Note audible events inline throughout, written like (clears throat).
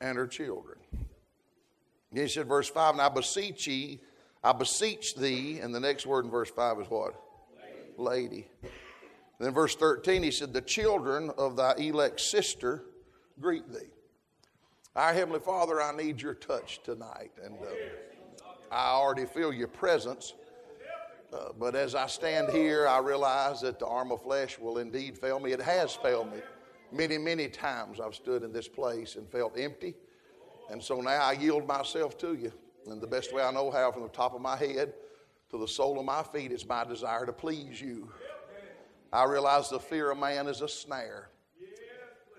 and her children. And he said, verse 5, and I beseech ye, I beseech thee, and the next word in verse 5 is what? Lady. Lady. Then verse 13, he said, The children of thy elect sister greet thee. Our Heavenly Father, I need your touch tonight. And uh, I already feel your presence. Uh, but as I stand here, I realize that the arm of flesh will indeed fail me. It has failed me. Many, many times I've stood in this place and felt empty. And so now I yield myself to you. And the best way I know how, from the top of my head to the sole of my feet, is my desire to please you. I realize the fear of man is a snare.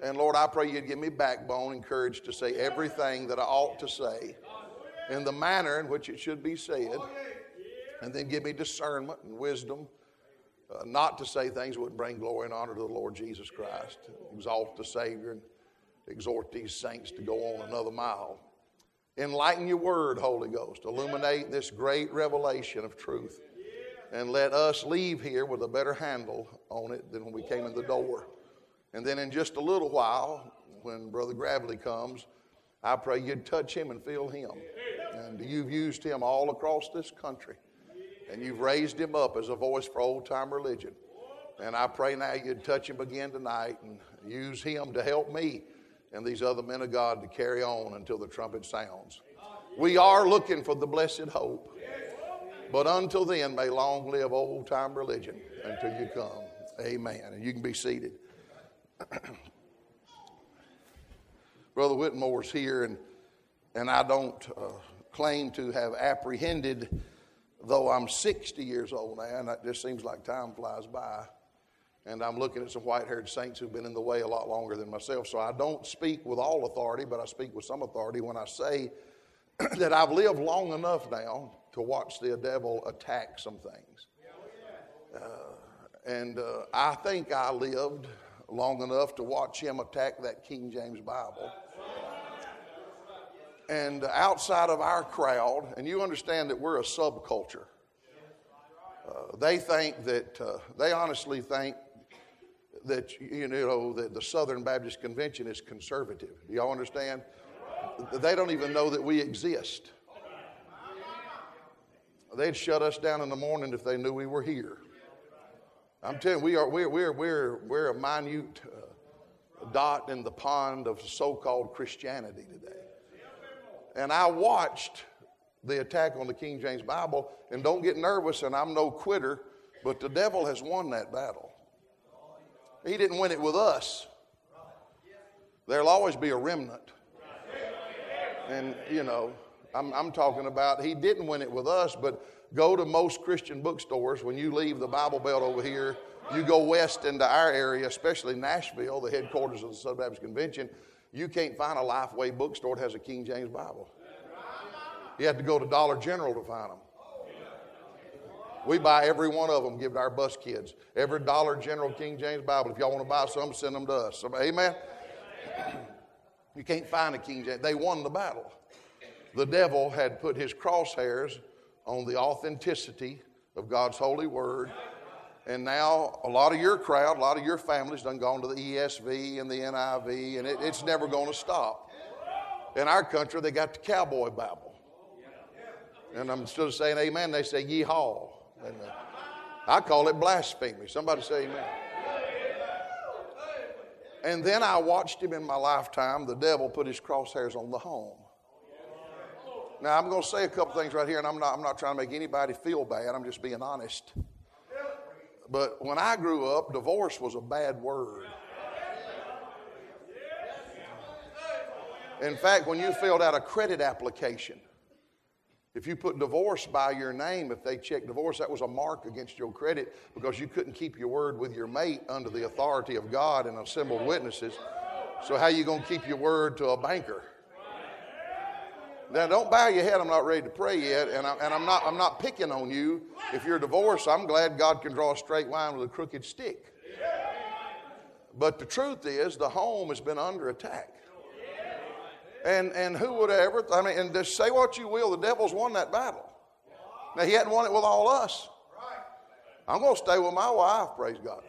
And Lord, I pray you'd give me backbone and courage to say everything that I ought to say in the manner in which it should be said. And then give me discernment and wisdom uh, not to say things that would bring glory and honor to the Lord Jesus Christ. Exalt the Savior and exhort these saints to go on another mile. Enlighten your word, Holy Ghost. Illuminate this great revelation of truth. And let us leave here with a better handle on it than when we came in the door. And then in just a little while, when Brother Gravely comes, I pray you'd touch him and feel him. And you've used him all across this country. And you've raised him up as a voice for old time religion. And I pray now you'd touch him again tonight and use him to help me and these other men of God to carry on until the trumpet sounds. We are looking for the blessed hope. But until then, may long live old time religion until you come. Amen. And you can be seated. (clears throat) Brother Whitmore's here, and, and I don't uh, claim to have apprehended, though I'm 60 years old now, and it just seems like time flies by. And I'm looking at some white haired saints who've been in the way a lot longer than myself. So I don't speak with all authority, but I speak with some authority when I say (clears throat) that I've lived long enough now to watch the devil attack some things. Uh, and uh, I think I lived long enough to watch him attack that King James Bible. And outside of our crowd, and you understand that we're a subculture, uh, they think that, uh, they honestly think that, you know, that the Southern Baptist Convention is conservative. Do y'all understand? They don't even know that we exist. They'd shut us down in the morning if they knew we were here. I'm telling you, we are, we're, we're, we're, we're a minute uh, dot in the pond of so called Christianity today. And I watched the attack on the King James Bible, and don't get nervous, and I'm no quitter, but the devil has won that battle. He didn't win it with us. There'll always be a remnant. And, you know, I'm, I'm talking about he didn't win it with us, but go to most Christian bookstores when you leave the Bible Belt over here. You go west into our area, especially Nashville, the headquarters of the Southern Baptist Convention. You can't find a Lifeway bookstore that has a King James Bible. You have to go to Dollar General to find them. We buy every one of them, give it to our bus kids. Every Dollar General King James Bible. If y'all want to buy some, send them to us. Amen? (clears throat) You can't find a King James. They won the battle the devil had put his crosshairs on the authenticity of God's holy word. And now a lot of your crowd, a lot of your families done gone to the ESV and the NIV, and it, it's never going to stop. In our country, they got the cowboy Bible. And I'm still saying amen. They say yeehaw. And uh, I call it blasphemy. Somebody say amen. And then I watched him in my lifetime, the devil put his crosshairs on the home. Now, I'm going to say a couple things right here, and I'm not, I'm not trying to make anybody feel bad. I'm just being honest. But when I grew up, divorce was a bad word. In fact, when you filled out a credit application, if you put divorce by your name, if they checked divorce, that was a mark against your credit because you couldn't keep your word with your mate under the authority of God and assembled witnesses. So, how are you going to keep your word to a banker? Now, don't bow your head. I'm not ready to pray yet, and, I, and I'm, not, I'm not picking on you. If you're divorced, I'm glad God can draw a straight line with a crooked stick. But the truth is, the home has been under attack. And, and who would ever, I mean, and just say what you will, the devil's won that battle. Now, he hadn't won it with all us. I'm going to stay with my wife, praise God.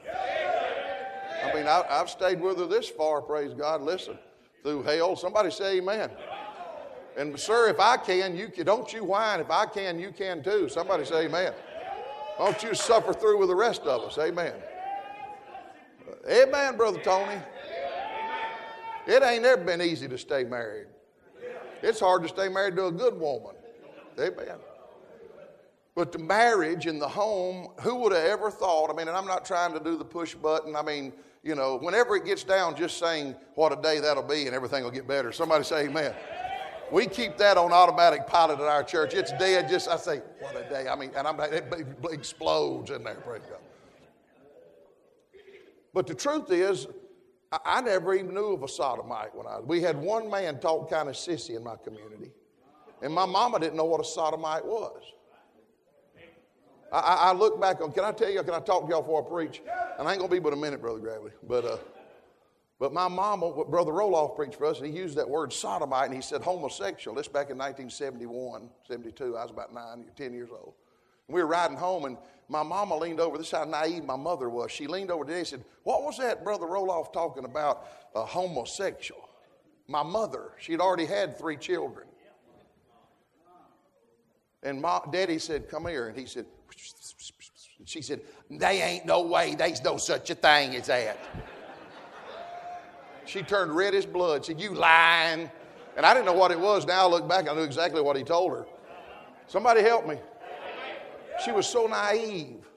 I mean, I, have stayed with her this far, praise God. Listen, through hell. Somebody say amen. And sir, if I can, you can. Don't you whine. If I can, you can too. Somebody say amen. Don't you suffer through with the rest of us. Amen. Amen, Brother Tony. It ain't ever been easy to stay married. It's hard to stay married to a good woman. Amen. But the marriage in the home, who would have ever thought? I mean, and I'm not trying to do the push button. I mean, you know, whenever it gets down, just saying what a day that'll be and everything will get better. Somebody say amen. We keep that on automatic pilot at our church. It's dead. Just I say, what a day. I mean, and I'm it explodes in there. Praise God. But the truth is, I, never even knew of a sodomite when I. We had one man talk kind of sissy in my community, and my mama didn't know what a sodomite was. I, I, look back on. Can I tell you? Can I talk to y'all before I preach? And I ain't gonna be but a minute, brother Gravely. But uh, but my mama, Brother Roloff preached for us, and he used that word sodomite, and he said homosexual. This back in 1971, 72. I was about nine, 10 years old. And we were riding home, and my mama leaned over. This is how naive my mother was. She leaned over today and said, What was that Brother Roloff talking about? A homosexual. My mother, she'd already had three children. And my, Daddy said, Come here. And he said, and (laughs) she said, They ain't no way, there's no such a thing as that. She turned red as blood. Said, You lying. And I didn't know what it was. Now I look back, I knew exactly what he told her. Somebody help me. She was so naive.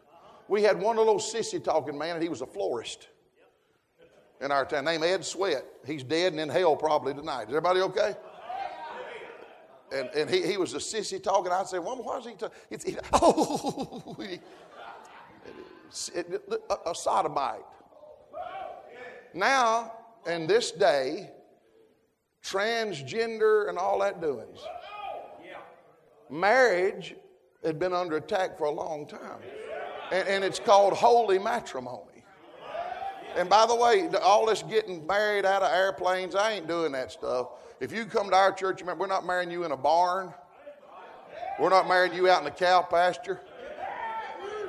We had one little sissy talking man, and he was a florist in our town, named Ed Sweat. He's dead and in hell probably tonight. Is everybody okay? And, and he, he was a sissy talking. I said, Woman, why is he talking? (laughs) Oh, he, oh, a, a sodomite. Now, in this day, transgender and all that doings. Marriage had been under attack for a long time. And, and, it's called holy matrimony. And by the way, all this getting married out of airplanes, I ain't doing that stuff. If you come to our church, remember, we're not marrying you in a barn. We're not marrying you out in the cow pasture.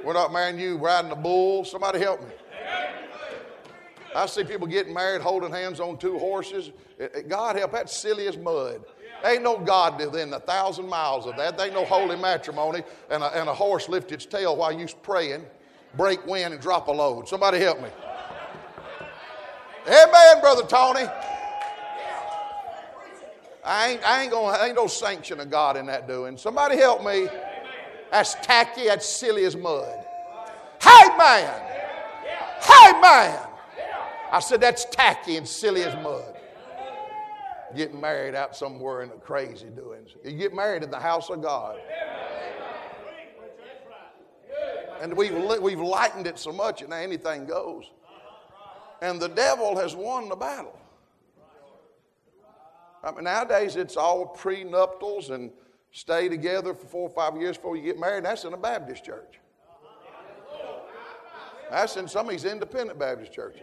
We're not marrying you riding a bull. Somebody help me. I see people getting married holding hands on two horses. Eh, eh, God help, that's silly as mud. Ain't no God within a thousand miles of that. There ain't no holy matrimony and a, and a horse lift its tail while you praying, break wind and drop a load. Somebody help me. Amen, Brother Tony. I ain't, I ain't going ain't no sanction of God in that doing. Somebody help me. That's tacky, that's silly as mud. Hey man. Hey man. I said, that's tacky and silly as mud. Getting married out somewhere in the crazy doings. You get married in the house of God. And we've, we've lightened it so much, and now anything goes. And the devil has won the battle. I mean, nowadays it's all prenuptials and stay together for four or five years before you get married. That's in a Baptist church. That's in some of these independent Baptist churches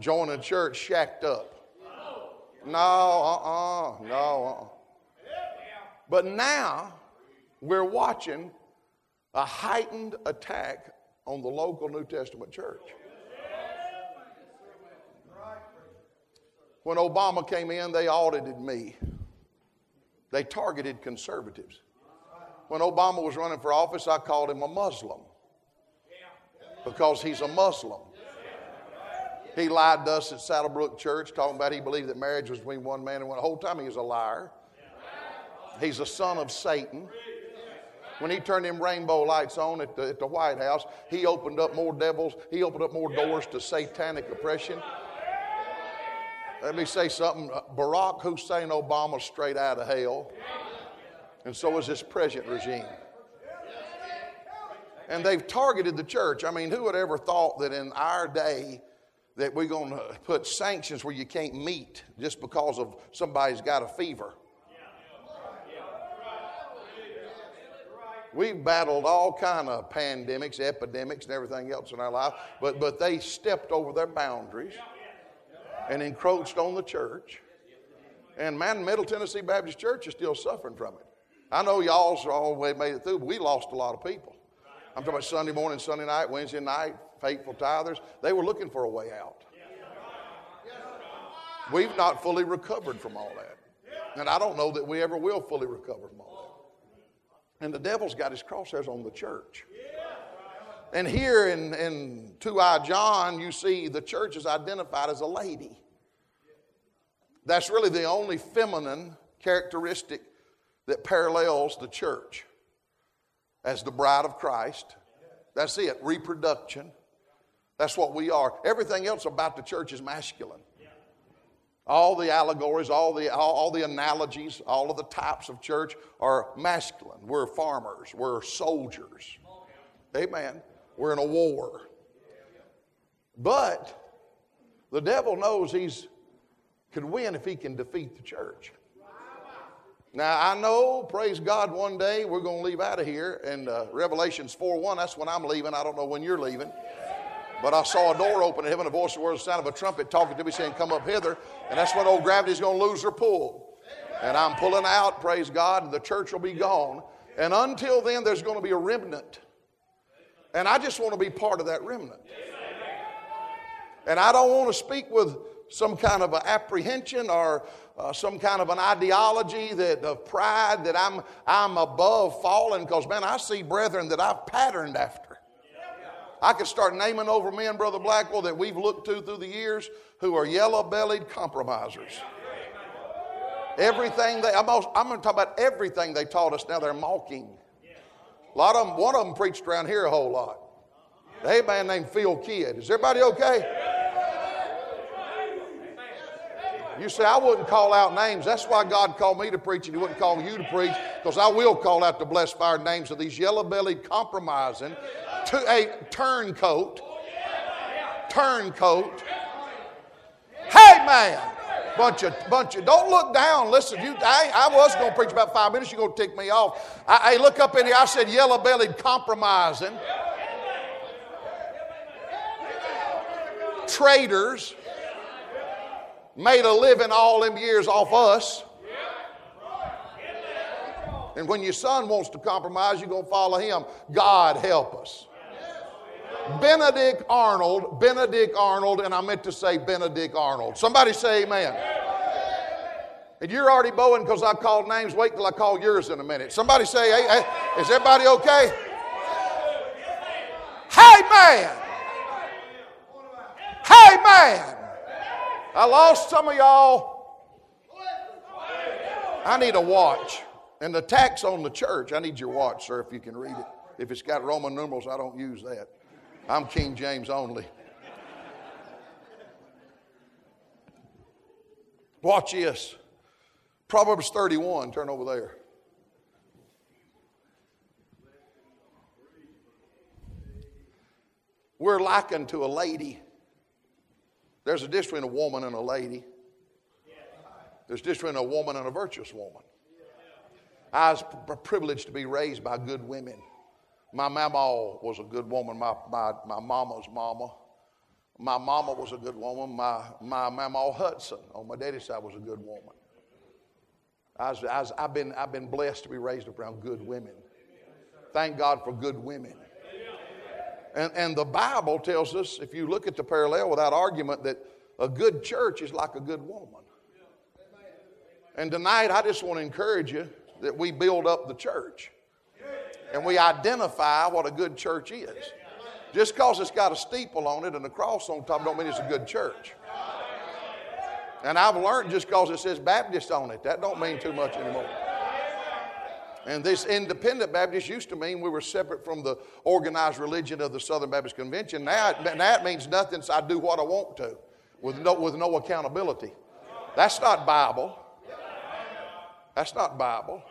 join a church shacked up. No, uh uh-uh, no. Uh-uh. But now we're watching a heightened attack on the local New Testament church. When Obama came in, they audited me. They targeted conservatives. When Obama was running for office, I called him a Muslim because he's a Muslim. He lied to us at Saddleback Church, talking about he believed that marriage was between one man and one. The whole time he was a liar. He's a son of Satan. When he turned them rainbow lights on at the, at the White House, he opened up more devils. He opened up more doors to satanic oppression. Let me say something. Barack Hussein Obama straight out of hell. And so is this present regime. And they've targeted the church. I mean, who would ever thought that in our day that we're going to put sanctions where you can't meet just because of somebody's got a fever. We've battled all kind of pandemics, epidemics, and everything else in our life, but, but they stepped over their boundaries and encroached on the church. And man, Middle Tennessee Baptist Church is still suffering from it. I know y'all's all the way made it through, but we lost a lot of people. I'm talking about Sunday morning, Sunday night, Wednesday night, faithful tithers. They were looking for a way out. We've not fully recovered from all that. And I don't know that we ever will fully recover from all that. And the devil's got his crosshairs on the church. And here in, in 2I John, you see the church is identified as a lady. That's really the only feminine characteristic that parallels the church as the bride of Christ. That's it, reproduction. That's what we are. Everything else about the church is masculine. All the allegories, all the, all, all, the analogies, all of the types of church are masculine. We're farmers, we're soldiers. Amen. We're in a war. But the devil knows he's can win if he can defeat the church. Now, I know, praise God, one day we're going to leave out of here. And uh, Revelations 4 1, that's when I'm leaving. I don't know when you're leaving. But I saw a door open in heaven, a voice of the sound of a trumpet talking to me saying, Come up hither. And that's when old gravity's going to lose her pull. And I'm pulling out, praise God, and the church will be gone. And until then, there's going to be a remnant. And I just want to be part of that remnant. And I don't want to speak with some kind of an apprehension or uh, some kind of an ideology that of pride that I'm I'm above falling because man I see brethren that I've patterned after. I could start naming over men, Brother Blackwell, that we've looked to through the years who are yellow bellied compromisers. Everything they, I'm, I'm going to talk about everything they taught us, now they're mocking. A lot of them, one of them preached around here a whole lot. A man named Phil Kidd. Is everybody okay? You say, I wouldn't call out names. That's why God called me to preach and He wouldn't call you to preach, because I will call out the blessed fire names of these yellow bellied, compromising, to a turncoat. Turncoat. Hey, man. Bunch of, bunch of, don't look down. Listen, you, I, I was going to preach about five minutes. You're going to tick me off. I, I look up in here. I said yellow bellied, compromising. Traitors made a living all them years off us. And when your son wants to compromise, you're going to follow him. God help us. Benedict Arnold, Benedict Arnold, and I meant to say Benedict Arnold. Somebody say amen. And you're already bowing because I called names. Wait till I call yours in a minute. Somebody say, hey, hey, is everybody okay? Hey, man. Hey, man. I lost some of y'all. I need a watch. And the tax on the church, I need your watch, sir, if you can read it. If it's got Roman numerals, I don't use that. I'm King James only. Watch this. Proverbs 31, turn over there. We're likened to a lady there's a difference between a woman and a lady. There's a difference between a woman and a virtuous woman. I was privileged to be raised by good women. My mama was a good woman, my, my, my mama's mama. My mama was a good woman. My, my mama Hudson on my daddy's side was a good woman. I I've, been, I've been blessed to be raised around good women. Thank God for good women. And, and the Bible tells us, if you look at the parallel without argument, that a good church is like a good woman. And tonight, I just want to encourage you that we build up the church and we identify what a good church is. Just because it's got a steeple on it and a cross on top don't mean it's a good church. And I've learned just because it says Baptist on it, that don't mean too much anymore. And this independent Baptist used to mean we were separate from the organized religion of the Southern Baptist Convention. Now, now it means nothing, so I do what I want to with no, with no accountability. That's not Bible. That's not Bible.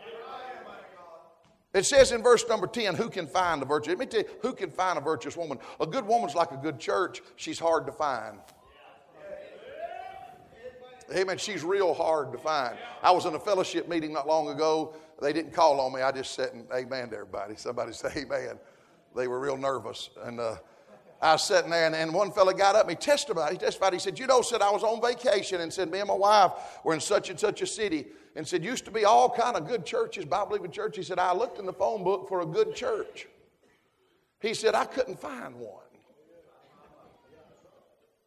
It says in verse number 10, who can find a virtuous? Let me tell you, who can find a virtuous woman? A good woman's like a good church. She's hard to find. Amen. She's real hard to find. I was in a fellowship meeting not long ago. They didn't call on me. I just sat and amen to everybody. Somebody (laughs) say amen. They were real nervous. And uh, I was sitting there, and, and one fellow got up and he testified. He testified. He said, You know, said I was on vacation and said, Me and my wife were in such and such a city. And said, Used to be all kind of good churches, Bible believing church. He said, I looked in the phone book for a good church. He said, I couldn't find one.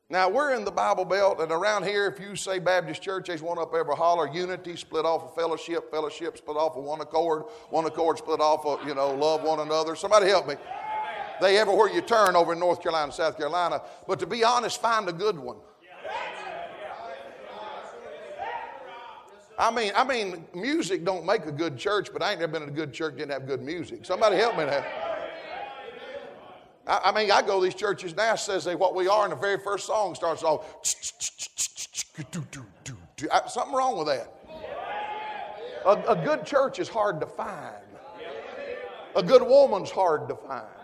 Now, we're in the Bible Belt, and around here, if you say Baptist Church, there's one up every holler. Unity split off of fellowship, fellowship split off of one accord, one accord split off of, you know, love one another. Somebody help me. They everywhere you turn over in North Carolina, South Carolina. But to be honest, find a good one. I mean, I mean, music don't make a good church, but I ain't never been in a good church didn't have good music. Somebody help me now. I, mean, I go to these churches now, says they what we are, and the very first song starts off. Something wrong with that. A, a good church is hard to find. A good woman's hard to find.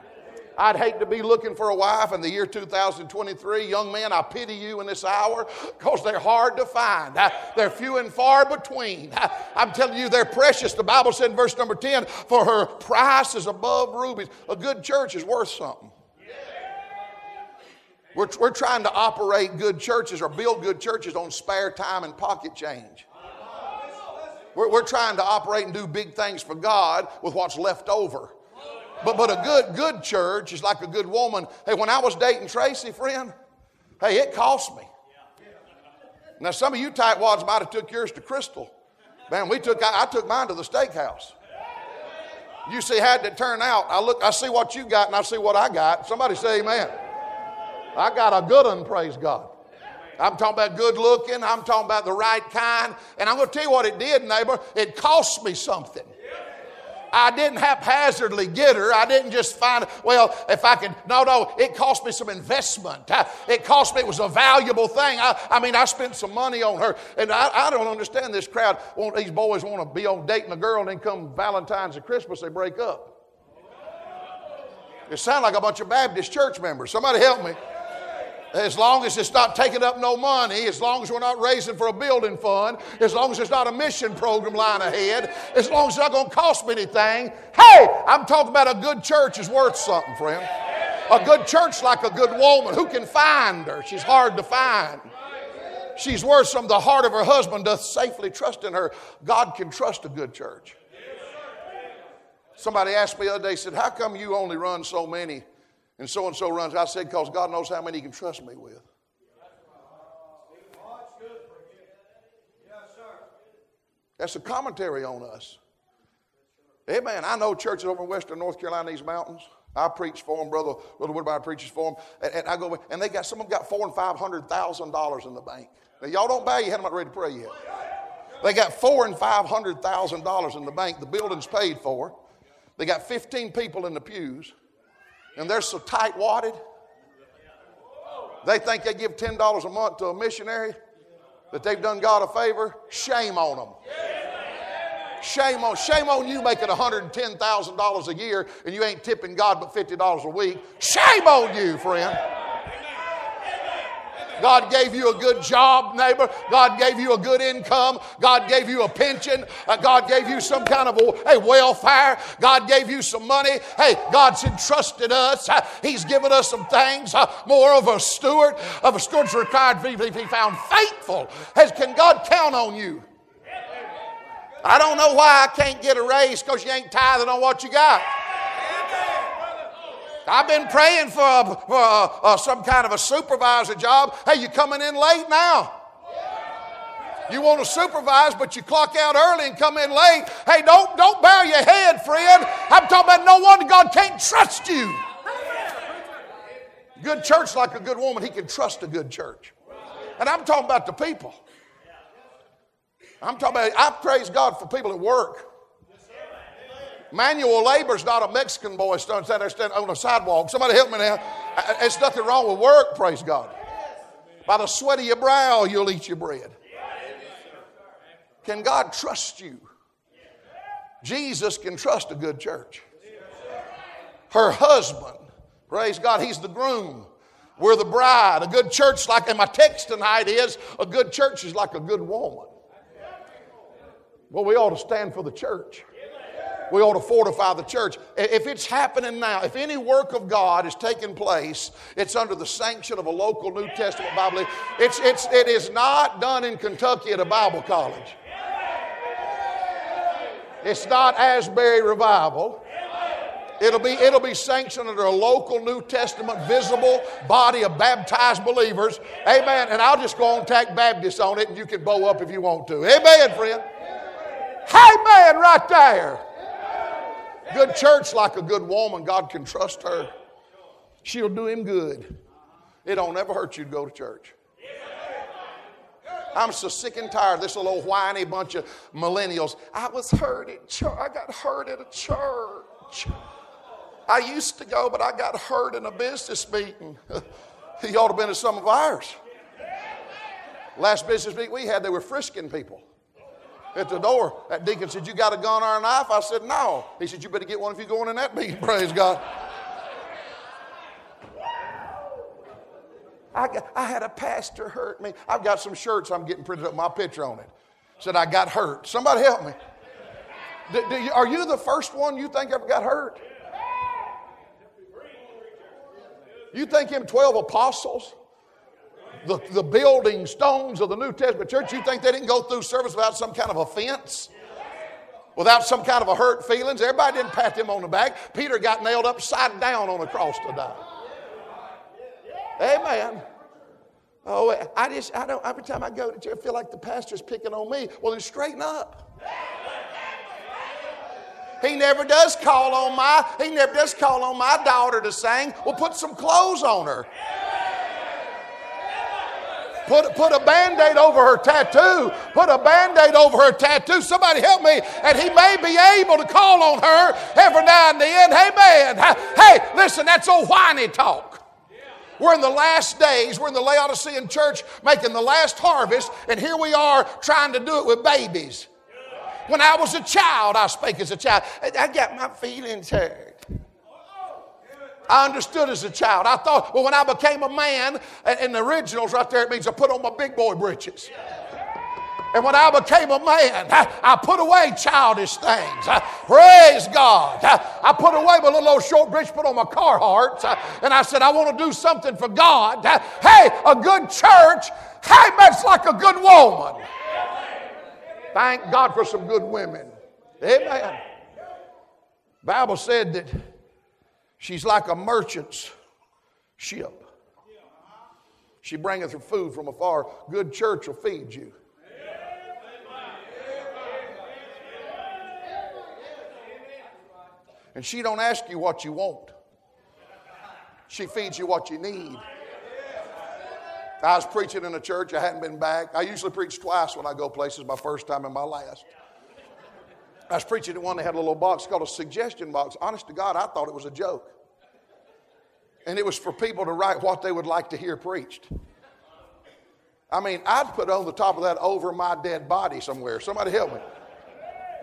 I'd hate to be looking for a wife in the year 2023. Young man, I pity you in this hour because they're hard to find. Uh, they're few and far between. Uh, I'm telling you, they're precious. The Bible said in verse number 10 for her price is above rubies. A good church is worth something. We're, we're trying to operate good churches or build good churches on spare time and pocket change. We're, we're trying to operate and do big things for God with what's left over. But, but a good, good church is like a good woman. Hey, when I was dating Tracy, friend, hey, it cost me. Now, some of you tightwads might have took yours to Krystal. Man, we took, I, I took mine to the steakhouse. You see how it turn out. I look, I see what you got and I see what I got. Somebody say amen. I got a good one, praise God. I'm talking about good looking. I'm talking about the right kind. And I'm going to tell you what it did, neighbor. It cost me something. I didn't haphazardly get her. I didn't just find, well, if I could. No, no, it cost me some investment. It cost me, it was a valuable thing. I, I mean, I spent some money on her. And I, I don't understand this crowd. These boys want to be on dating a girl and then come Valentine's and Christmas, they break up. It sounds like a bunch of Baptist church members. Somebody help me. As long as it's not taking up no money, as long as we're not raising for a building fund, as long as there's not a mission program line ahead, as long as it's not going to cost me anything. Hey, I'm talking about a good church is worth something, friend. A good church like a good woman. Who can find her? She's hard to find. She's worth some. The heart of her husband doth safely trust in her. God can trust a good church. Somebody asked me the other day, said, How come you only run so many? And so and so runs. I said, because God knows how many He can trust me with. That's a commentary on us. Amen. I know churches over in western North Carolina, these mountains. I preach for them, brother. Brother Woodbine preaches for them, and, and, I go and they got some of them got four and five hundred thousand dollars in the bank. Now y'all don't bow your head. I'm not ready to pray yet. They got four and five hundred thousand dollars in the bank. The building's paid for. They got fifteen people in the pews and they're so tight wadded. They think they give $10 a month to a missionary, that they've done God a favor. Shame on them. Shame on, shame on you making $110,000 a year and you ain't tipping God but $50 a week. Shame on you, friend. God gave you a good job, neighbor. God gave you a good income. God gave you a pension. Uh, God gave you some kind of a hey, welfare. God gave you some money. Hey, God's entrusted us. Uh, he's given us some things. Uh, more of a steward, of a steward's required to be found faithful. Has, can God count on you? I don't know why I can't get a raise because you ain't tithing on what you got. I've been praying for, a, for a, a, some kind of a supervisor job. Hey, you coming in late now? You want to supervise, but you clock out early and come in late. Hey, don't, don't bow your head, friend. I'm talking about no wonder God can't trust you. Good church, like a good woman, he can trust a good church. And I'm talking about the people. I'm talking about, I praise God for people at work. Manual labor is not a Mexican boy standing there standing on a sidewalk. Somebody help me now. It's nothing wrong with work, praise God. By the sweat of your brow, you'll eat your bread. Can God trust you? Jesus can trust a good church. Her husband, praise God, he's the groom. We're the bride. A good church, like, and my text tonight is a good church is like a good woman. Well, we ought to stand for the church we ought to fortify the church. If it's happening now, if any work of God is taking place, it's under the sanction of a local New Testament Bible. It's, it's, it is not done in Kentucky at a Bible college. It's not Asbury Revival. It'll be, it'll be sanctioned under a local New Testament visible body of baptized believers. Amen. And I'll just go on tack Baptist on it and you can bow up if you want to. Amen, friend. Amen, right there. Good church like a good woman. God can trust her. She'll do him good. It don't ever hurt you to go to church. I'm so sick and tired of this little whiny bunch of millennials. I was hurt at church. I got hurt at a church. I used to go, but I got hurt in a business meeting. (laughs) he ought to have been at some of ours. Last business meeting we had, they were frisking people at the door. That deacon said, You got a gun or a knife? I said, No. He said, You better get one if you're going in that meeting. (laughs) Praise God. I, got, I had a pastor hurt me. I've got some shirts I'm getting printed up, my picture on it. Said I got hurt. Somebody help me. Do, do you, are you the first one you think ever got hurt? You think him 12 apostles, the, the building stones of the New Testament church, you think they didn't go through service without some kind of offense? Without some kind of a hurt feelings? Everybody didn't pat them on the back. Peter got nailed upside down on a cross to die. Amen. Oh, I just, I don't, every time I go to church, I feel like the pastor's picking on me. Well, then straighten up. He never does call on my, he never does call on my daughter to sing. Well, put some clothes on her. Put, put a band aid over her tattoo. Put a band aid over her tattoo. Somebody help me. And he may be able to call on her every now and then. Hey, man. Hey, listen, that's old whiny talk. We're in the last days. We're in the Laodicean church making the last harvest, and here we are trying to do it with babies. When I was a child, I spake as a child. I got my feelings hurt. I understood as a child. I thought, well, when I became a man, in the originals right there, it means I put on my big boy breeches. And when I became a man, I, I put away childish things. I, praise God. I, I, put away my little old short breeches, put on my Carhartts, and I said, I want to do something for God. hey, a good church, hey, makes like a good woman. Thank God for some good women. Amen. Bible said that she's like a merchant's ship. She bringeth her food from afar. Good church will feed you. And she don't ask you what you want. She feeds you what you need. I was preaching in a church. I hadn't been back. I usually preach twice when I go places, my first time and my last. I was preaching at one that had a little box called a suggestion box. Honest to God, I thought it was a joke. And it was for people to write what they would like to hear preached. I mean, I'd put on the top of that over my dead body somewhere. Somebody help me.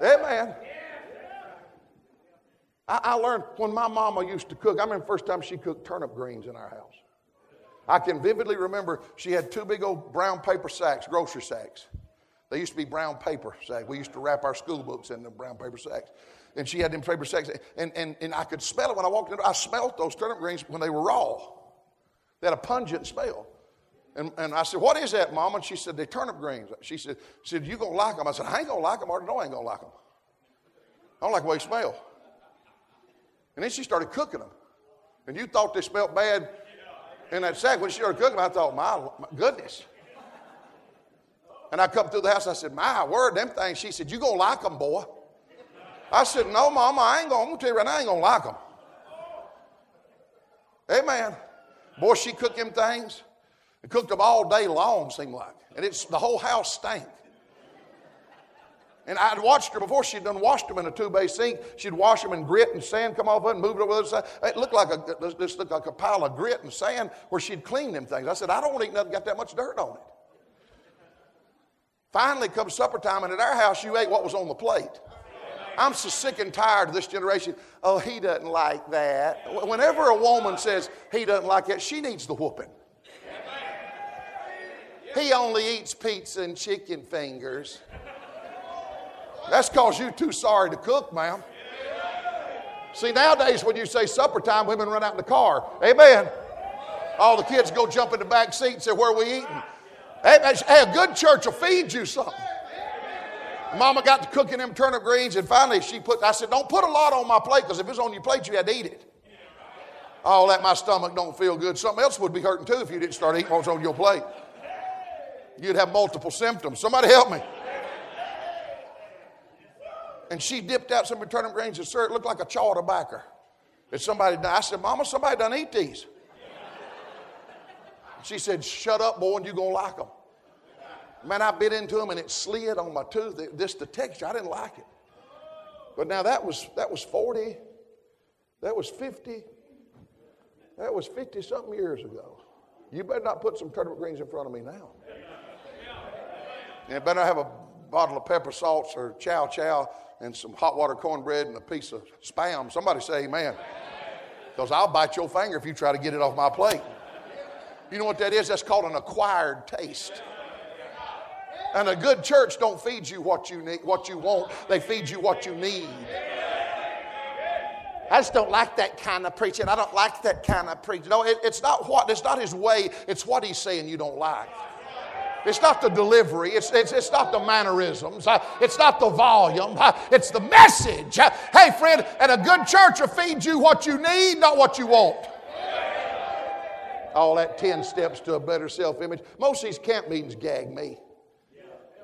Amen. I, I learned when my mama used to cook, I remember the first time she cooked turnip greens in our house. I can vividly remember she had two big old brown paper sacks, grocery sacks. They used to be brown paper sacks. We used to wrap our school books in the brown paper sacks. And she had them paper sacks. And, and, and I could smell it when I walked in. I smelled those turnip greens when they were raw. They had a pungent smell. And, and I said, What is that, Mom? And she said, They're turnip greens. She said, said You gonna like them? I said, I ain't gonna like them. Already know I ain't gonna like them. I don't like the way they smell. And then she started cooking them. And you thought they smelled bad in that sack. When she started cooking, them, I thought, my, my goodness. And I come through the house, and I said, my word, them things. She said, you gonna like them, boy. I said, no, mama, I ain't gonna, I'm gonna tell you right now, I ain't gonna like them. Amen. Boy, she cooked them things. And cooked them all day long, seemed like. And it's the whole house stank. And I'd watched her before. She'd done washed them in a two-bay sink. She'd wash them in grit and sand come off it and move it over the side. It looked like a, this looked like a pile of grit and sand where she'd cleaned them things. I said, I don't want to eat nothing got that much dirt on it. Finally comes supper time, and at our house, you ate what was on the plate. I'm so sick and tired of this generation. Oh, he doesn't like that. Whenever a woman says he doesn't like that, she needs the whooping. He only eats pizza and chicken fingers. That's because you're too sorry to cook, ma'am. See, nowadays when you say supper time, women run out in the car. Amen. All the kids go jump in the back seat and say, Where are we eating? Hey, a good church will feed you something. Mama got to cooking them turnip greens, and finally she put, I said, Don't put a lot on my plate because if it's on your plate, you had to eat it. Oh, that my stomach don't feel good. Something else would be hurting too if you didn't start eating what's on your plate. You'd have multiple symptoms. Somebody help me. And she dipped out some turnip greens, and sir, it looked like a chaw tobacco. That somebody I said, Mama, somebody done eat these. She said, Shut up, boy, and you're going to like them. Man, I bit into them and it slid on my tooth. This the texture. I didn't like it. But now that was that was 40. That was 50. That was 50 something years ago. You better not put some turnip greens in front of me now. And better have a bottle of pepper salts or chow chow and some hot water cornbread and a piece of spam. Somebody say amen. Because I'll bite your finger if you try to get it off my plate. You know what that is? That's called an acquired taste. And a good church don't feed you what you need, what you want. They feed you what you need. I just don't like that kind of preaching. I don't like that kind of preaching. No, it, it's not what it's not his way. It's what he's saying you don't like. It's not the delivery. It's, it's, it's not the mannerisms. Uh, it's not the volume. Uh, it's the message. Uh, hey, friend, and a good church will feed you what you need, not what you want. All that 10 steps to a better self image. Most of these camp meetings gag me.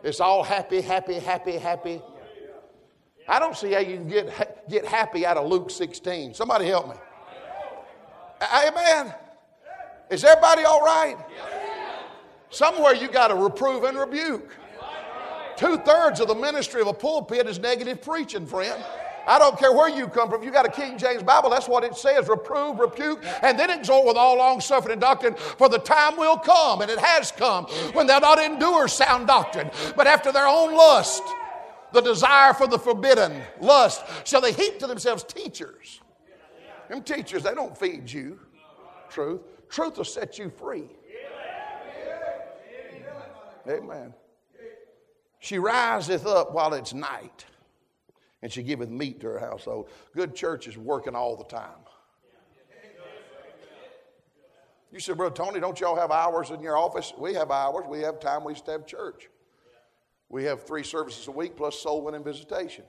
It's all happy, happy, happy, happy. I don't see how you can get, get happy out of Luke 16. Somebody help me. Amen. Is everybody all right? Somewhere you got to reprove and rebuke. Two thirds of the ministry of a pulpit is negative preaching, friend. I don't care where you come from. You got a King James Bible, that's what it says reprove, rebuke, and then exhort with all long suffering and doctrine. For the time will come, and it has come, when they'll not endure sound doctrine, but after their own lust, the desire for the forbidden, lust, shall they heap to themselves teachers. Them teachers, they don't feed you truth. Truth will set you free. Amen. She riseth up while it's night and she giveth meat to her household. Good church is working all the time. You said, Brother Tony, don't y'all have hours in your office? We have hours. We have time. We used to have church. We have three services a week plus soul winning visitation.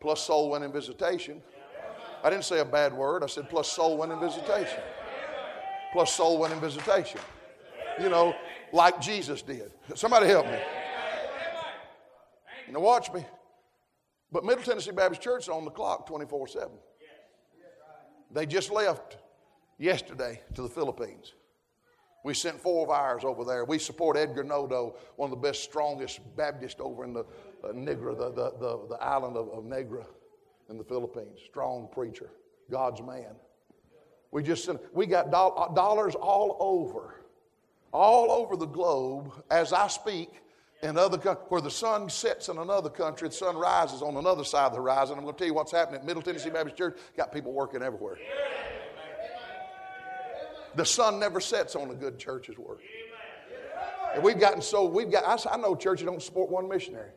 Plus soul winning visitation. I didn't say a bad word. I said plus soul winning visitation. Plus soul winning visitation. You know, like Jesus did. Somebody help me. Now watch me. But Middle Tennessee Baptist Church is on the clock 24 7. They just left yesterday to the Philippines. We sent four of ours over there. We support Edgar Nodo, one of the best, strongest Baptists over in the uh, Negra, the, the, the, the island of, of Negra in the Philippines. Strong preacher, God's man. We just sent, we got do- uh, dollars all over, all over the globe as I speak in other where the sun sets in another country, the sun rises on another side of the horizon. I'm going to tell you what's happening at Middle Tennessee Baptist Church. Got people working everywhere. The sun never sets on a good church's work. And we've gotten so we've got. I, know churches don't support one missionary.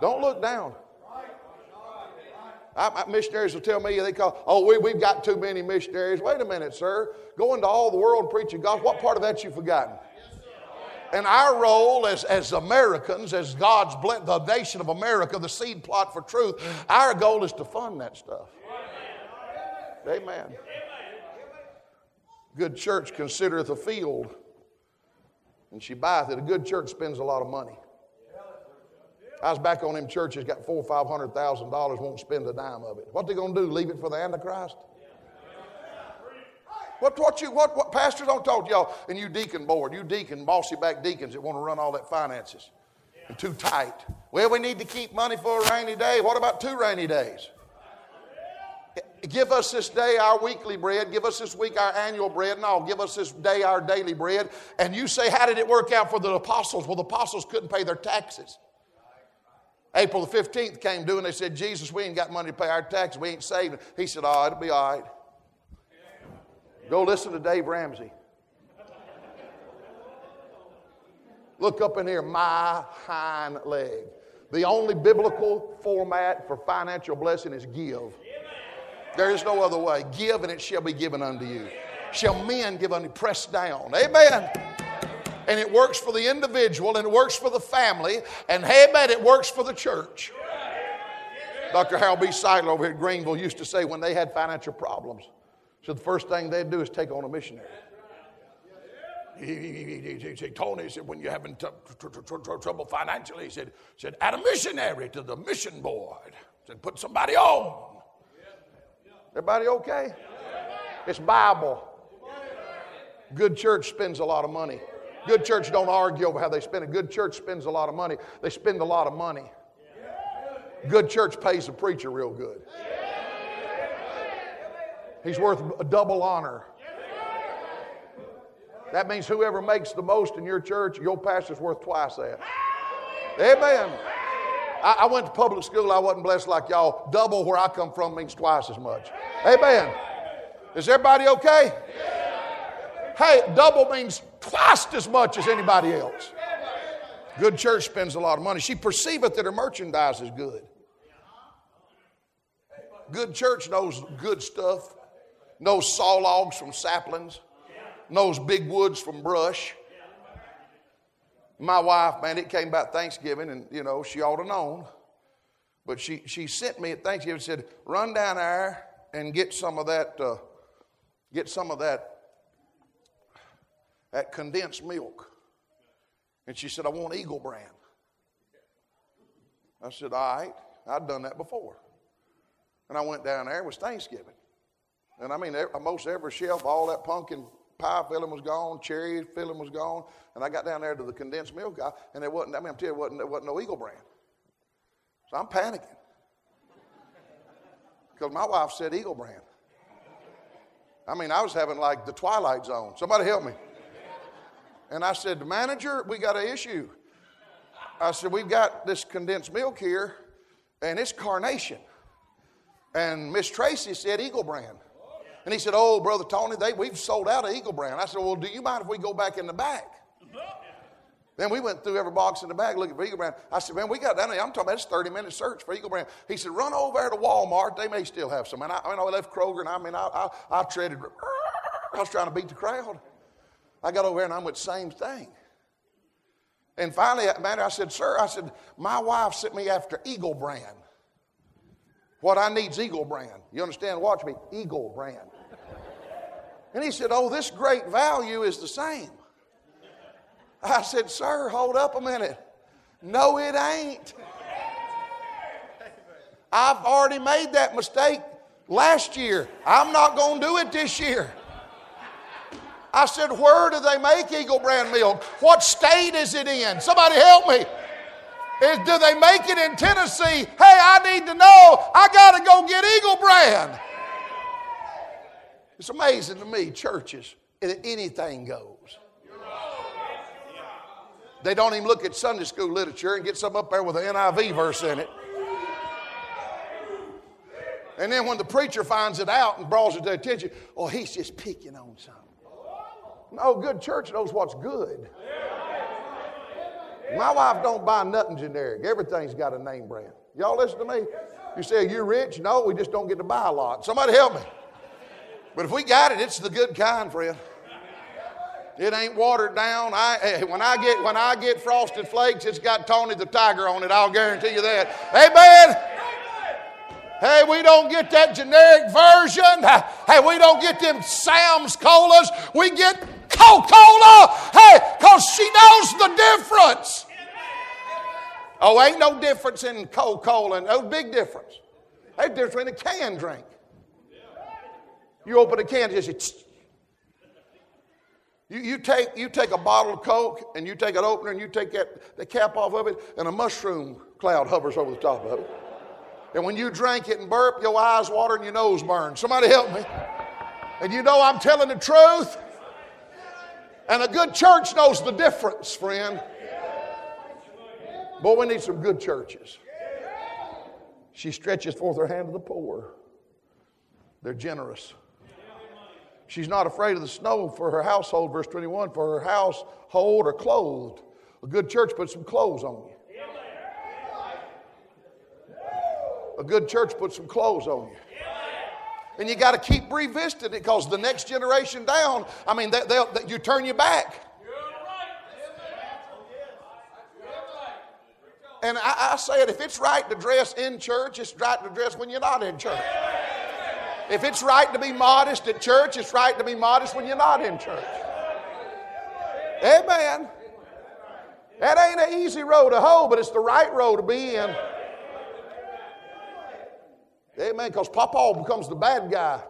Don't look down. I, missionaries will tell me they call, oh, we, we've got too many missionaries. Wait a minute, sir. Go into all the world and God. What part of that you've forgotten? And our role as, as Americans, as God's blessed, the nation of America, the seed plot for truth, our goal is to fund that stuff. Amen. Good church considereth a field, and she buyeth it. A good church spends a lot of money. I was back on them churches, got four or five hundred thousand dollars, won't spend a dime of it. What they gonna do? Leave it for the Antichrist? What, what, you, what, what pastors don't talk to y'all, and you deacon board, you deacon, bossy back deacons that want to run all that finances and too tight. Well, we need to keep money for a rainy day. What about two rainy days? Give us this day our weekly bread. Give us this week our annual bread. No, give us this day our daily bread. And you say, How did it work out for the apostles? Well, the apostles couldn't pay their taxes. April the 15th came due and they said, Jesus, we ain't got money to pay our taxes. We ain't saving. He said, Oh, it'll be all right. Go listen to Dave Ramsey. Look up in here, my hind leg. The only biblical format for financial blessing is give. There is no other way. Give and it shall be given unto you. Shall men give unto? Pressed down. Amen. and it works for the individual, and it works for the family, and hey, man, it works for the church. Dr. Harold B. Sightler over here at Greenville used to say when they had financial problems, so the first thing they'd do is take on a missionary. He, said, Tony said, when you're having trouble financially, he said, said, add a missionary to the mission board. Said, put somebody on. Everybody okay? It's Bible. Good church spends a lot of money. Good church don't argue over how they spend it. Good church spends a lot of money. They spend a lot of money. Good church pays the preacher real good. He's worth a double honor. That means whoever makes the most in your church, your pastor's worth twice that. Amen. I, I, went to public school. I wasn't blessed like y'all. Double where I come from means twice as much. Amen. Is everybody okay? Hey, double means twice as much as anybody else. Good church spends a lot of money. She perceiveth that her merchandise is good. Good church knows good stuff, knows saw logs from saplings, knows big woods from brush. My wife, man, it came about Thanksgiving, and you know, she ought to known. But she, she sent me at Thanksgiving and said, run down there and get some of that, uh, get some of that, that condensed milk. And she said, I want Eagle brand. I said, all right. I'd done that before. And I went down there, it was Thanksgiving. And I mean, most every shelf, all that pumpkin pie filling was gone, cherry filling was gone. And I got down there to the condensed milk guy, and there wasn't, I mean, I'm telling you, wasn't, there wasn't no Eagle brand. So I'm panicking. Because my wife said Eagle brand. I mean, I was having like the twilight zone. Somebody help me. And I said, Manager, we got an issue. I said, We've got this condensed milk here, and it's carnation. And Miss Tracy said Eagle brand. And he said, Oh, Brother Tony, they, we've sold out of Eagle brand. I said, Well, do you mind if we go back in the back? Then we went through every box in the bag looking for Eagle Brand. I said, man, we got down there. I'm talking about this 30 minute search for Eagle Brand. He said, run over there to Walmart. They may still have some. And I, I, mean, I left Kroger and I mean, I, I, I treaded, I was trying to beat the crowd. I got over there and I went, same thing. And finally, uh, man, I said, sir, I said, my wife sent me after Eagle Brand. What I need is Eagle Brand. You understand? Watch me. Eagle Brand. And he said, oh, this great value is the same. I said, Sir, hold up a minute. No, it ain't. I've already made that mistake last year. I'm not going to do it this year. I said, Where do they make Eagle Brand milk? What state is it in? Somebody help me. Is, do they make it in Tennessee? Hey, I need to know. I got to go get Eagle Brand. It's amazing to me, churches, anything goes. They don't even look at Sunday school literature and get some up there with an NIV verse in it. And then when the preacher finds it out and draws it to attention, oh, he's just picking on something. No, good church knows what's good. My wife don't buy nothing generic. Everything's got a name brand. Y'all listen to me. You say, you rich? No, we just don't get to buy a lot. Somebody help me. But if we got it, it's the good kind, friend. It ain't watered down. I, eh, when, I get, when I get frosted flakes, it's got Tony the Tiger on it. I'll guarantee you that. Amen. Hey, we don't get that generic version. Hey, we don't get them Sam's Colas. We get Coca Cola. Hey, because she knows the difference. Oh, ain't no difference in Coca Cola. No big difference. There's difference in a can drink. You open a can, just you, you, take, you take a bottle of Coke and you take an opener and you take that, the cap off of it, and a mushroom cloud hovers over the top of it. And when you drink it and burp, your eyes water and your nose burns. Somebody help me. And you know I'm telling the truth. And a good church knows the difference, friend. Boy, we need some good churches. She stretches forth her hand to the poor. They're generous. She's not afraid of the snow for her household, verse 21, for her household are clothed. A good church puts some clothes on you. A good church puts some clothes on you. And you got to keep revisiting it because the next generation down, I mean, they, they, they you turn your back. And I, I say it if it's right to dress in church, it's right to dress when you're not in church. If it's right to be modest at church, it's right to be modest when you're not in church. Amen. That ain't an easy road to hoe, but it's the right road to be in. Amen. Because Papa becomes the bad guy.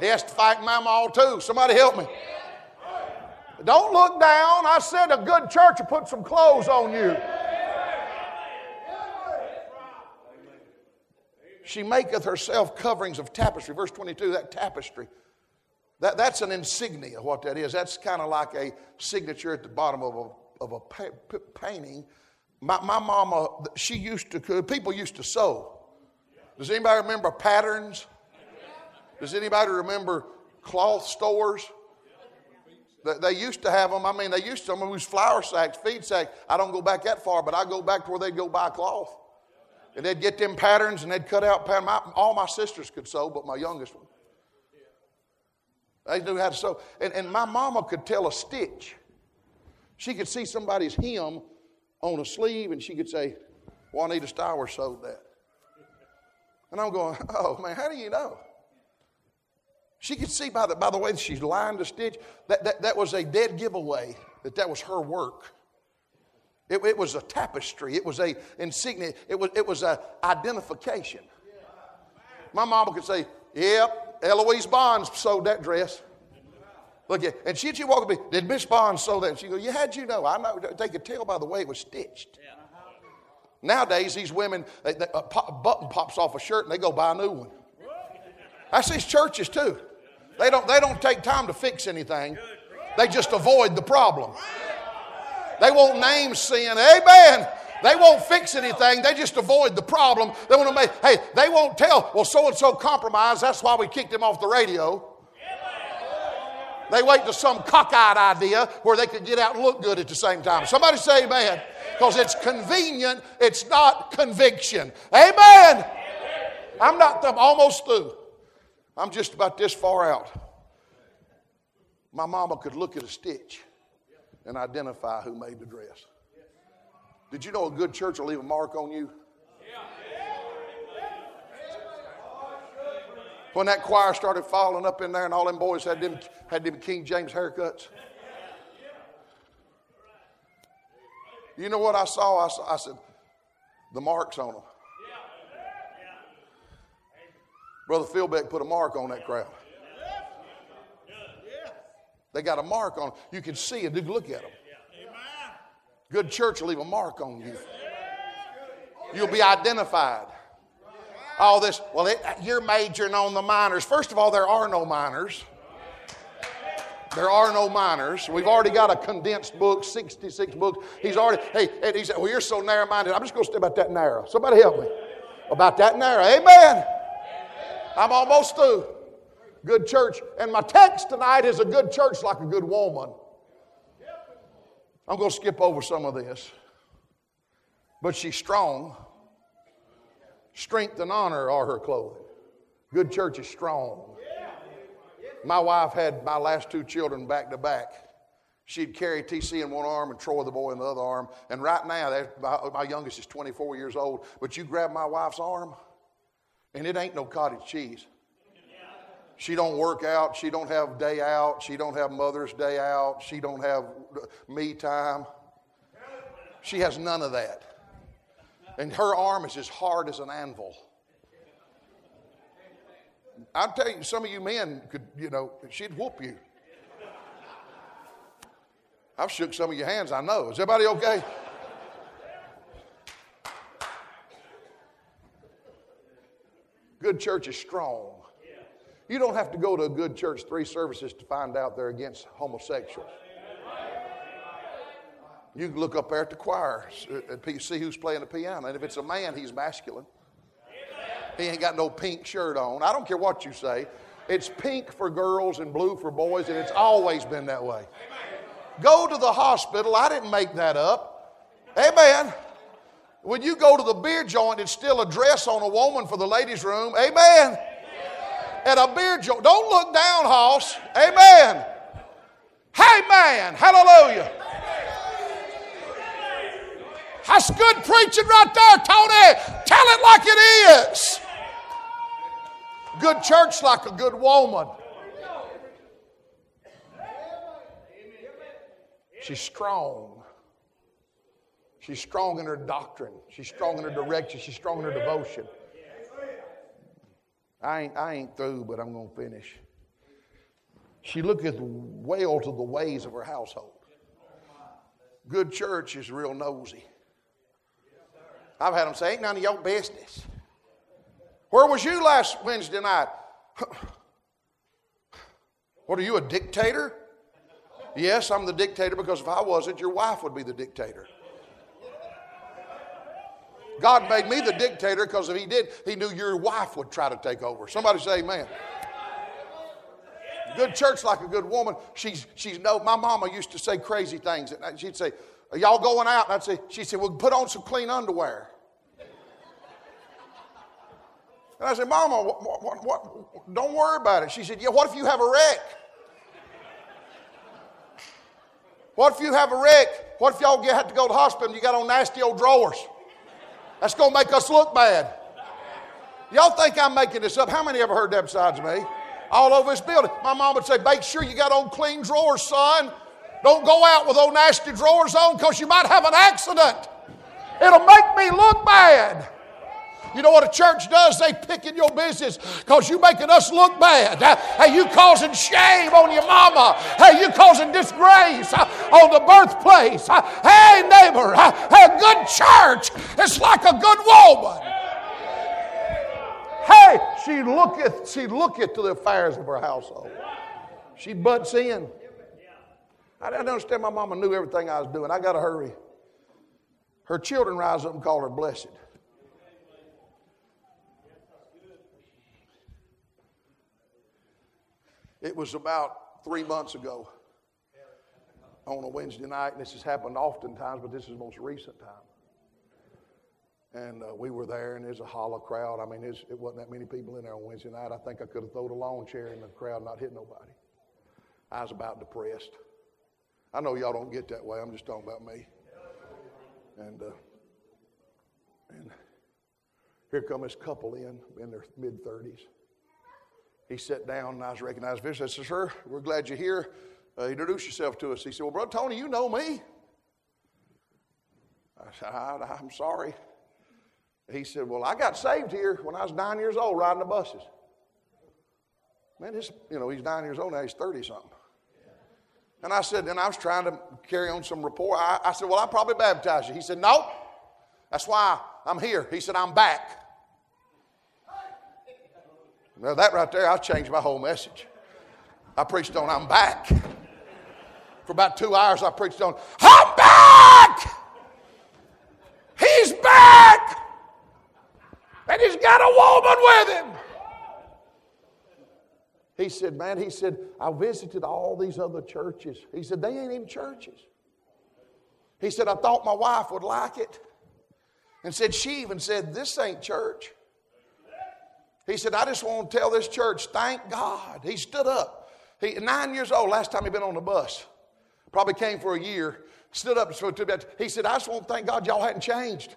He has to fight Mama all too. Somebody help me. Don't look down. I said a good church will put some clothes on you. She maketh herself coverings of tapestry. Verse 22, that tapestry. That, that's an insignia, what that is. That's kind of like a signature at the bottom of a, of a pa- painting. My, my mama, she used to, people used to sew. Does anybody remember patterns? Does anybody remember cloth stores? They used to have them. I mean, they used to. I mean, it was flour sacks, feed sacks. I don't go back that far, but I go back to where they'd go buy cloth. And they'd get them patterns and they'd cut out patterns. My, all my sisters could sew, but my youngest one. They knew how to sew. And, and my mama could tell a stitch. She could see somebody's hem on a sleeve and she could say, Juanita Stower sewed that. And I'm going, oh man, how do you know? She could see by the, by the way that she's lined the stitch that, that that was a dead giveaway, that that was her work. It, it was a tapestry. It was a insignia. It was, it was a identification. My mama could say, yep, Eloise Bonds sewed that dress. Look at, and she'd she walk up me, did Miss Bonds sew that? And she'd go, yeah, how'd you know? I know. They could tell by the way it was stitched. Nowadays, these women, they, they, a button pops off a shirt and they go buy a new one. That's these churches too. They don't, they don't take time to fix anything, they just avoid the problem. They won't name sin. Amen. They won't fix anything. They just avoid the problem. They want to make, hey, they won't tell, well, so and so compromised. That's why we kicked him off the radio. They wait to some cockeyed idea where they could get out and look good at the same time. Somebody say amen. Because it's convenient, it's not conviction. Amen. I'm not, I'm almost through. I'm just about this far out. My mama could look at a stitch and identify who made the dress. Did you know a good church will leave a mark on you? When that choir started falling up in there and all them boys had them, had them King James haircuts. You know what I saw? I, saw, I said, the marks on them. Brother Philbeck put a mark on that crowd. They got a mark on. You can see it. Look at them. Good church will leave a mark on you. You'll be identified. All this, well, it, you're majoring on the minors. First of all, there are no minors. There are no minors. We've already got a condensed book, 66 books. He's already, hey, and he said, well, you're so narrow minded. I'm just going to stay about that narrow. Somebody help me. About that narrow. Amen. I'm almost through. Good church. And my text tonight is a good church like a good woman. I'm going to skip over some of this. But she's strong. Strength and honor are her clothing. Good church is strong. My wife had my last two children back to back. She'd carry TC in one arm and Troy the boy in the other arm. And right now, my, my youngest is 24 years old. But you grab my wife's arm, and it ain't no cottage cheese. She don't work out. She don't have day out. She don't have Mother's Day out. She don't have me time. She has none of that. And her arm is as hard as an anvil. I'm telling you, some of you men could, you know, she'd whoop you. I've shook some of your hands, I know. Is everybody okay? Good church is strong. You don't have to go to a good church three services to find out they're against homosexuals. You can look up there at the choir and uh, uh, see who's playing the piano. And if it's a man, he's masculine. He ain't got no pink shirt on. I don't care what you say. It's pink for girls and blue for boys, and it's always been that way. Go to the hospital. I didn't make that up. Amen. When you go to the beer joint, it's still a dress on a woman for the ladies' room. Amen. At a beer joint. Don't look down, Hoss. Amen. Hey, man. Hallelujah. That's good preaching right there, Tony. Tell it like it is. Good church like a good woman. She's strong. She's strong in her doctrine. She's strong in her direction. She's strong in her devotion. I ain't, I ain't through, but I'm going to finish. She looketh well to the ways of her household. Good church is real nosy. I've had them say, ain't none of your business. Where was you last Wednesday night? (sighs) what are you, a dictator? Yes, I'm the dictator because if I wasn't, your wife would be the dictator. God made me the dictator because if He did, He knew your wife would try to take over. Somebody say amen. Good church like a good woman. She's, she's no, my mama used to say crazy things. She'd say, Are y'all going out? And I'd say, She'd say, Well, put on some clean underwear. And I said, Mama, what, what, what, don't worry about it. She said, Yeah, what if you have a wreck? What if you have a wreck? What if y'all have to go to the hospital and you got on nasty old drawers? That's going to make us look bad. Y'all think I'm making this up? How many ever heard that besides me? All over this building. My mom would say, Make sure you got on clean drawers, son. Don't go out with old nasty drawers on because you might have an accident. It'll make me look bad. You know what a church does? They pick in your business because you making us look bad. Hey, you causing shame on your mama. Hey, you causing disgrace uh, on the birthplace. Uh, hey, neighbor, uh, a good church is like a good woman. Hey, she looketh, she looketh to the affairs of her household. She butts in. I didn't understand my mama knew everything I was doing. I got to hurry. Her children rise up and call her blessed. It was about three months ago on a Wednesday night, and this has happened oftentimes, but this is the most recent time. And uh, we were there, and there's a hollow crowd. I mean, it wasn't that many people in there on Wednesday night. I think I could have thrown a lawn chair in the crowd, not hit nobody. I was about depressed. I know y'all don't get that way. I'm just talking about me. And uh, and here come this couple in in their mid 30s. He sat down and I was recognized visitor. I said, Sir, we're glad you're here. Uh, introduce yourself to us. He said, Well, Brother Tony, you know me. I said, I, I'm sorry. He said, Well, I got saved here when I was nine years old riding the buses. Man, this, you know, he's nine years old now, he's 30 something. And I said, and I was trying to carry on some rapport. I, I said, Well, I probably baptized you. He said, No, that's why I'm here. He said, I'm back. Now, that right there, I changed my whole message. I preached on, I'm back. For about two hours, I preached on, I'm back! He's back! And he's got a woman with him. He said, Man, he said, I visited all these other churches. He said, They ain't even churches. He said, I thought my wife would like it. And said, She even said, This ain't church. He said, I just want to tell this church, thank God. He stood up. He, nine years old, last time he'd been on the bus. Probably came for a year. Stood up and spoke to. He said, I just want to thank God y'all hadn't changed.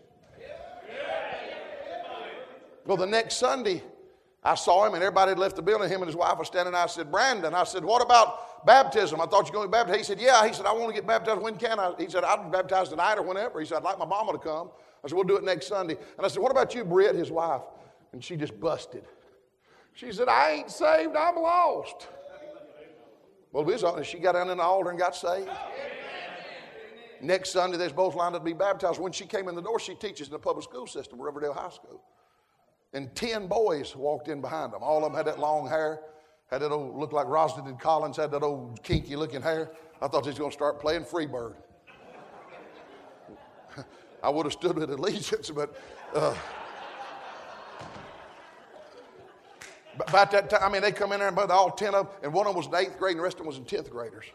Well, the next Sunday, I saw him and everybody had left the building. Him and his wife were standing. I said, Brandon, I said, what about baptism? I thought you were going to get baptized. He said, yeah. He said, I want to get baptized. When can I? He said, I'll be baptized tonight or whenever. He said, I'd like my mama to come. I said, we'll do it next Sunday. And I said, what about you, Britt, his wife? And she just busted. She said, I ain't saved, I'm lost. Well, we saw, she got down in the altar and got saved. Next Sunday, they're both lined up to be baptized. When she came in the door, she teaches in the public school system, Riverdale High School. And 10 boys walked in behind them. All of them had that long hair, had that old, looked like Roslyn Collins, had that old kinky looking hair. I thought they was going to start playing Freebird. (laughs) I would have stood with allegiance, but. Uh, About that time, I mean, they come in there and all 10 of them, and one of them was in eighth grade and the rest of them was in 10th graders.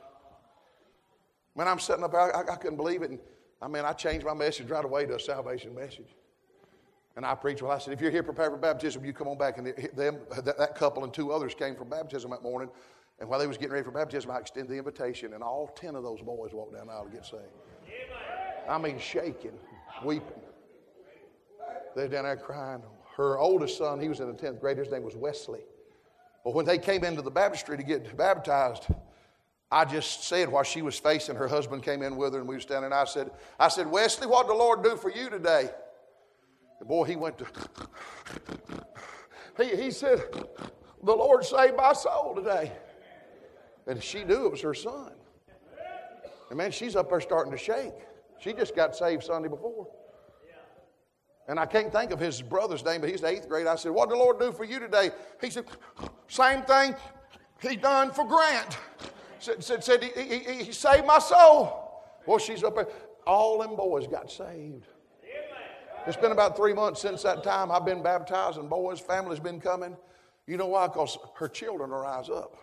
Man, I'm sitting up, I, I couldn't believe it. And I mean, I changed my message right away to a salvation message. And I preached, well, I said, if you're here prepared for baptism, you come on back. And them, that, that couple and two others came for baptism that morning. And while they was getting ready for baptism, I extended the invitation, and all 10 of those boys walked down the aisle to get saved. I mean, shaking. weeping. They're down there crying. Her oldest son, he was in the 10th grade, his name was Wesley. But when they came into the baptistry to get baptized, I just said while she was facing, her husband came in with her and we were standing. I said, I said, Wesley, what did the Lord do for you today? And boy, he went to, he, he said, the Lord saved my soul today. And she knew it was her son. And man, she's up there starting to shake. She just got saved Sunday before. And I can't think of his brother's name, but he's the eighth grade. I said, What did the Lord do for you today? He said, Same thing he done for Grant. Said, said, said he, he, he saved my soul. Well, she's up there. All them boys got saved. It's been about three months since that time I've been baptized, and boys, family's been coming. You know why? Because her children will rise up.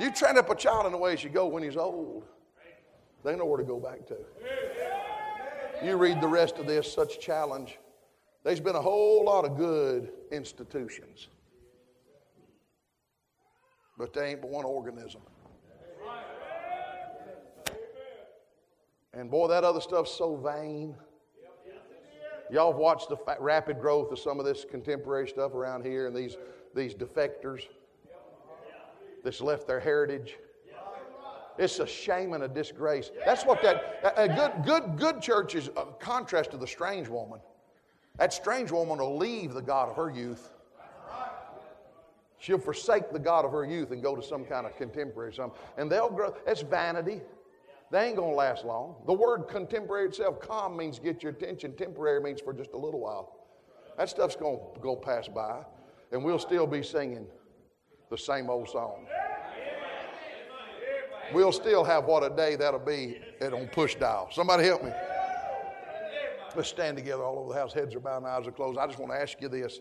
You train up a child in the way she go when he's old, they know where to go back to. You read the rest of this, such challenge. There's been a whole lot of good institutions, but they ain't but one organism. And boy, that other stuff's so vain. Y'all have watched the rapid growth of some of this contemporary stuff around here and these, these defectors that's left their heritage. It's a shame and a disgrace. That's what that a good good good church is a contrast to the strange woman. That strange woman will leave the God of her youth. She'll forsake the God of her youth and go to some kind of contemporary something. And they'll grow. That's vanity. They ain't gonna last long. The word contemporary itself, calm means get your attention. Temporary means for just a little while. That stuff's gonna go pass by, and we'll still be singing the same old song. We'll still have what a day that'll be on push dial. Somebody help me. Let's stand together all over the house. Heads are bowed and eyes are closed. I just want to ask you this.